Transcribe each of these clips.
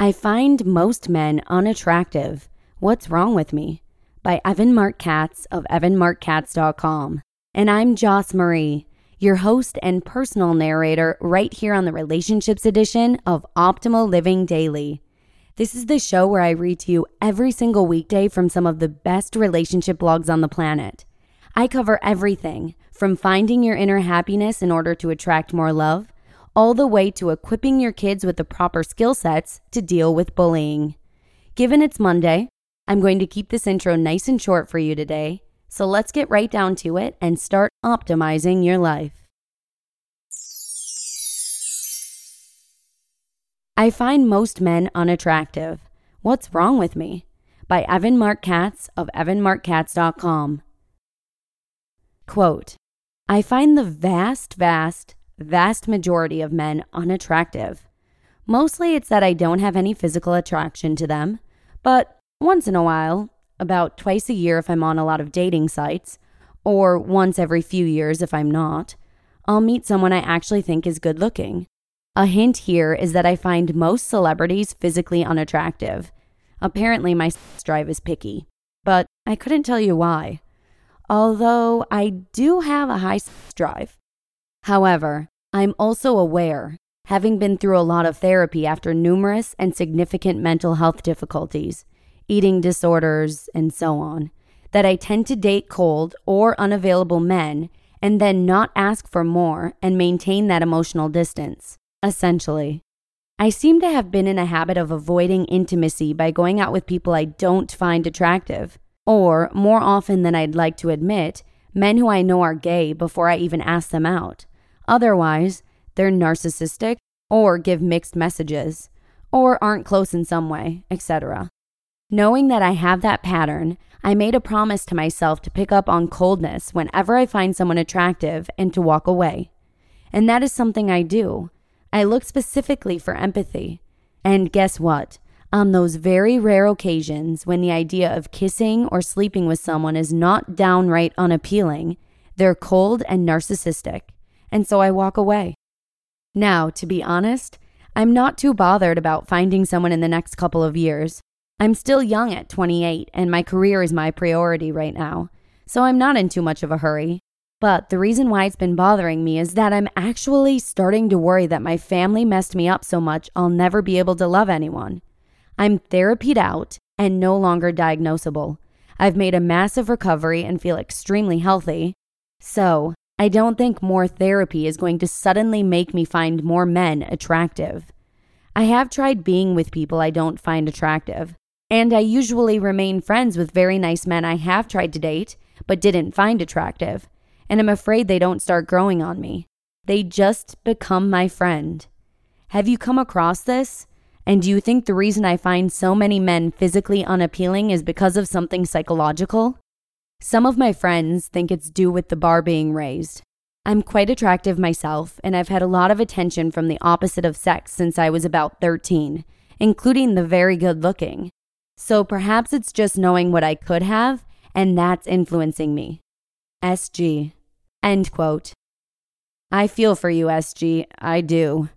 I find most men unattractive. What's wrong with me? By Evan Marc Katz of evanmarckatz.com. And I'm Joss Marie, your host and personal narrator right here on the Relationships edition of Optimal Living Daily. This is the show where I read to you every single weekday from some of the best relationship blogs on the planet. I cover everything from finding your inner happiness in order to attract more love all the way to equipping your kids with the proper skill sets to deal with bullying. Given it's Monday, I'm going to keep this intro nice and short for you today, so let's get right down to it and start optimizing your life. I find most men unattractive. What's wrong with me? By Evan Marc Katz of evanmarckatz.com. Quote, I find the vast, vast, vast majority of men unattractive. Mostly it's that I don't have any physical attraction to them, but once in a while, about twice a year if I'm on a lot of dating sites, or once every few years if I'm not, I'll meet someone I actually think is good looking. A hint here is that I find most celebrities physically unattractive. Apparently, my sex drive is picky, but I couldn't tell you why. Although I do have a high s drive. However, I'm also aware, having been through a lot of therapy after numerous and significant mental health difficulties, eating disorders, and so on, that I tend to date cold or unavailable men and then not ask for more and maintain that emotional distance, essentially. I seem to have been in a habit of avoiding intimacy by going out with people I don't find attractive, or, more often than I'd like to admit, men who I know are gay before I even ask them out. Otherwise, they're narcissistic or give mixed messages or aren't close in some way, etc. Knowing that I have that pattern, I made a promise to myself to pick up on coldness whenever I find someone attractive and to walk away. And that is something I do. I look specifically for empathy. And guess what? On those very rare occasions when the idea of kissing or sleeping with someone is not downright unappealing, they're cold and narcissistic and so I walk away. Now, to be honest, I'm not too bothered about finding someone in the next couple of years. I'm still young at 28, and my career is my priority right now, so I'm not in too much of a hurry. But the reason why it's been bothering me is that I'm actually starting to worry that my family messed me up so much I'll never be able to love anyone. I'm therapied out and no longer diagnosable. I've made a massive recovery and feel extremely healthy. So, I don't think more therapy is going to suddenly make me find more men attractive. I have tried being with people I don't find attractive, and I usually remain friends with very nice men I have tried to date but didn't find attractive, and I'm afraid they don't start growing on me. They just become my friend. Have you come across this? And do you think the reason I find so many men physically unappealing is because of something psychological? Some of my friends think it's due with the bar being raised. I'm quite attractive myself, and I've had a lot of attention from the opposite of sex since I was about 13, including the very good looking. So perhaps it's just knowing what I could have, and that's influencing me. SG. End quote. I feel for you, SG. I do.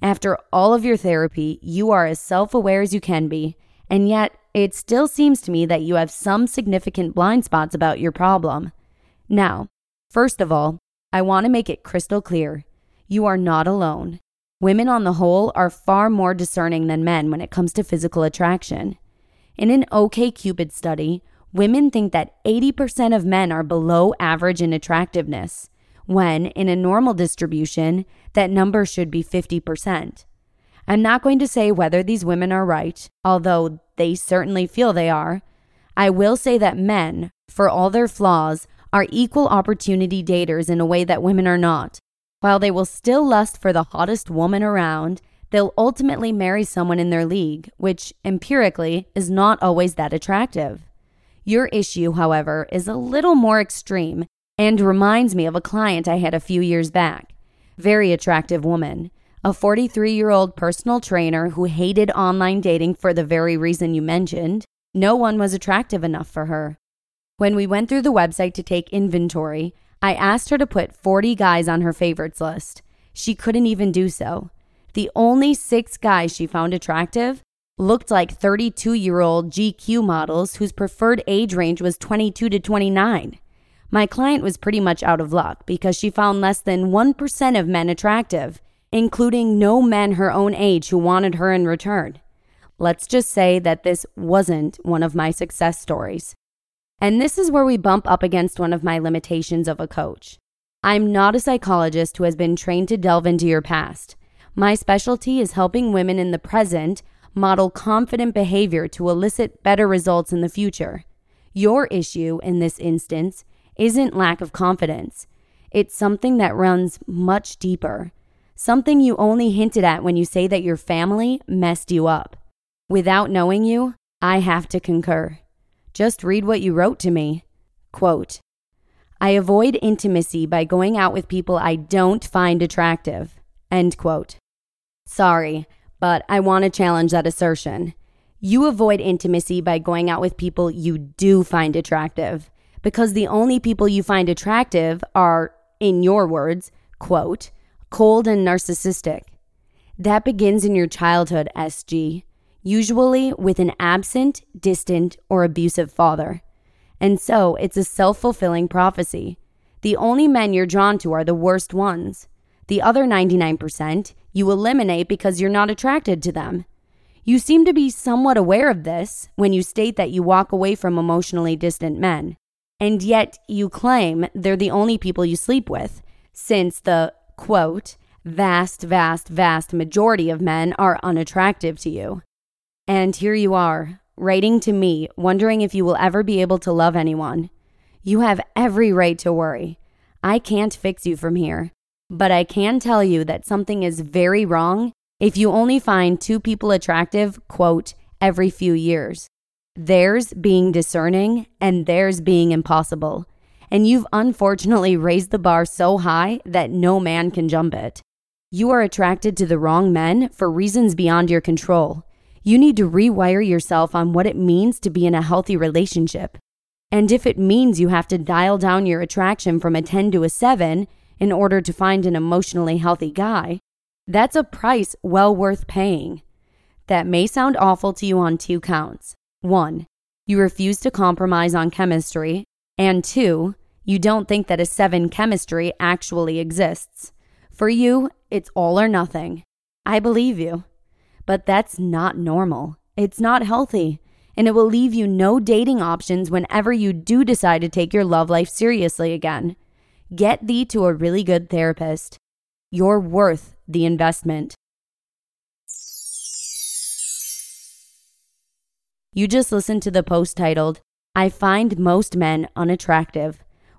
After all of your therapy, you are as self aware as you can be, and yet it still seems to me that you have some significant blind spots about your problem. Now, first of all, I want to make it crystal clear you are not alone. Women on the whole are far more discerning than men when it comes to physical attraction. In an OKCupid study, women think that 80% of men are below average in attractiveness, when in a normal distribution, that number should be 50%. I'm not going to say whether these women are right, although they certainly feel they are. I will say that men, for all their flaws, are equal opportunity daters in a way that women are not. While they will still lust for the hottest woman around, they'll ultimately marry someone in their league, which empirically is not always that attractive. Your issue, however, is a little more extreme and reminds me of a client I had a few years back. Very attractive woman, a 43 year old personal trainer who hated online dating for the very reason you mentioned. No one was attractive enough for her. When we went through the website to take inventory, I asked her to put 40 guys on her favorites list. She couldn't even do so. The only six guys she found attractive looked like 32 year old GQ models whose preferred age range was 22 to 29. My client was pretty much out of luck because she found less than 1% of men attractive, including no men her own age who wanted her in return. Let's just say that this wasn't one of my success stories. And this is where we bump up against one of my limitations of a coach. I'm not a psychologist who has been trained to delve into your past. My specialty is helping women in the present model confident behavior to elicit better results in the future. Your issue in this instance isn't lack of confidence, it's something that runs much deeper, something you only hinted at when you say that your family messed you up. Without knowing you, I have to concur. Just read what you wrote to me. Quote, I avoid intimacy by going out with people I don't find attractive. End quote. Sorry, but I want to challenge that assertion. You avoid intimacy by going out with people you do find attractive because the only people you find attractive are, in your words, quote, cold and narcissistic. That begins in your childhood, SG usually with an absent, distant, or abusive father. And so it's a self fulfilling prophecy. The only men you're drawn to are the worst ones. The other 99% you eliminate because you're not attracted to them. You seem to be somewhat aware of this when you state that you walk away from emotionally distant men. And yet you claim they're the only people you sleep with, since the quote, vast, vast, vast majority of men are unattractive to you. And here you are, writing to me, wondering if you will ever be able to love anyone. You have every right to worry. I can't fix you from here, but I can tell you that something is very wrong if you only find two people attractive, quote, every few years. There's being discerning and there's being impossible. And you've unfortunately raised the bar so high that no man can jump it. You are attracted to the wrong men for reasons beyond your control. You need to rewire yourself on what it means to be in a healthy relationship. And if it means you have to dial down your attraction from a 10 to a 7 in order to find an emotionally healthy guy, that's a price well worth paying. That may sound awful to you on two counts. One, you refuse to compromise on chemistry. And two, you don't think that a 7 chemistry actually exists. For you, it's all or nothing. I believe you. But that's not normal. It's not healthy. And it will leave you no dating options whenever you do decide to take your love life seriously again. Get thee to a really good therapist. You're worth the investment. You just listened to the post titled, I Find Most Men Unattractive.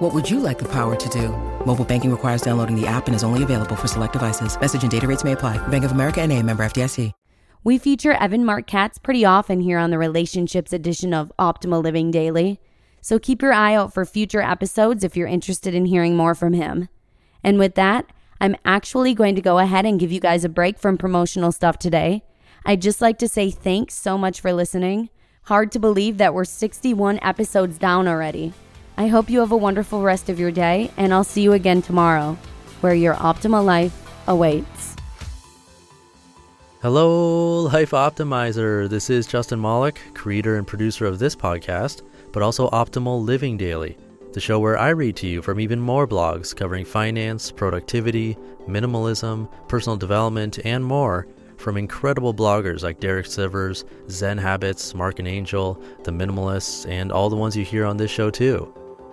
What would you like the power to do? Mobile banking requires downloading the app and is only available for select devices. Message and data rates may apply. Bank of America and a member FDIC. We feature Evan Marc Katz pretty often here on the relationships edition of Optimal Living Daily, so keep your eye out for future episodes if you're interested in hearing more from him. And with that, I'm actually going to go ahead and give you guys a break from promotional stuff today. I'd just like to say thanks so much for listening. Hard to believe that we're 61 episodes down already. I hope you have a wonderful rest of your day, and I'll see you again tomorrow, where your optimal life awaits. Hello, Life Optimizer. This is Justin Malik, creator and producer of this podcast, but also Optimal Living Daily, the show where I read to you from even more blogs covering finance, productivity, minimalism, personal development, and more from incredible bloggers like Derek Sivers, Zen Habits, Marc and Angel, The Minimalists, and all the ones you hear on this show too.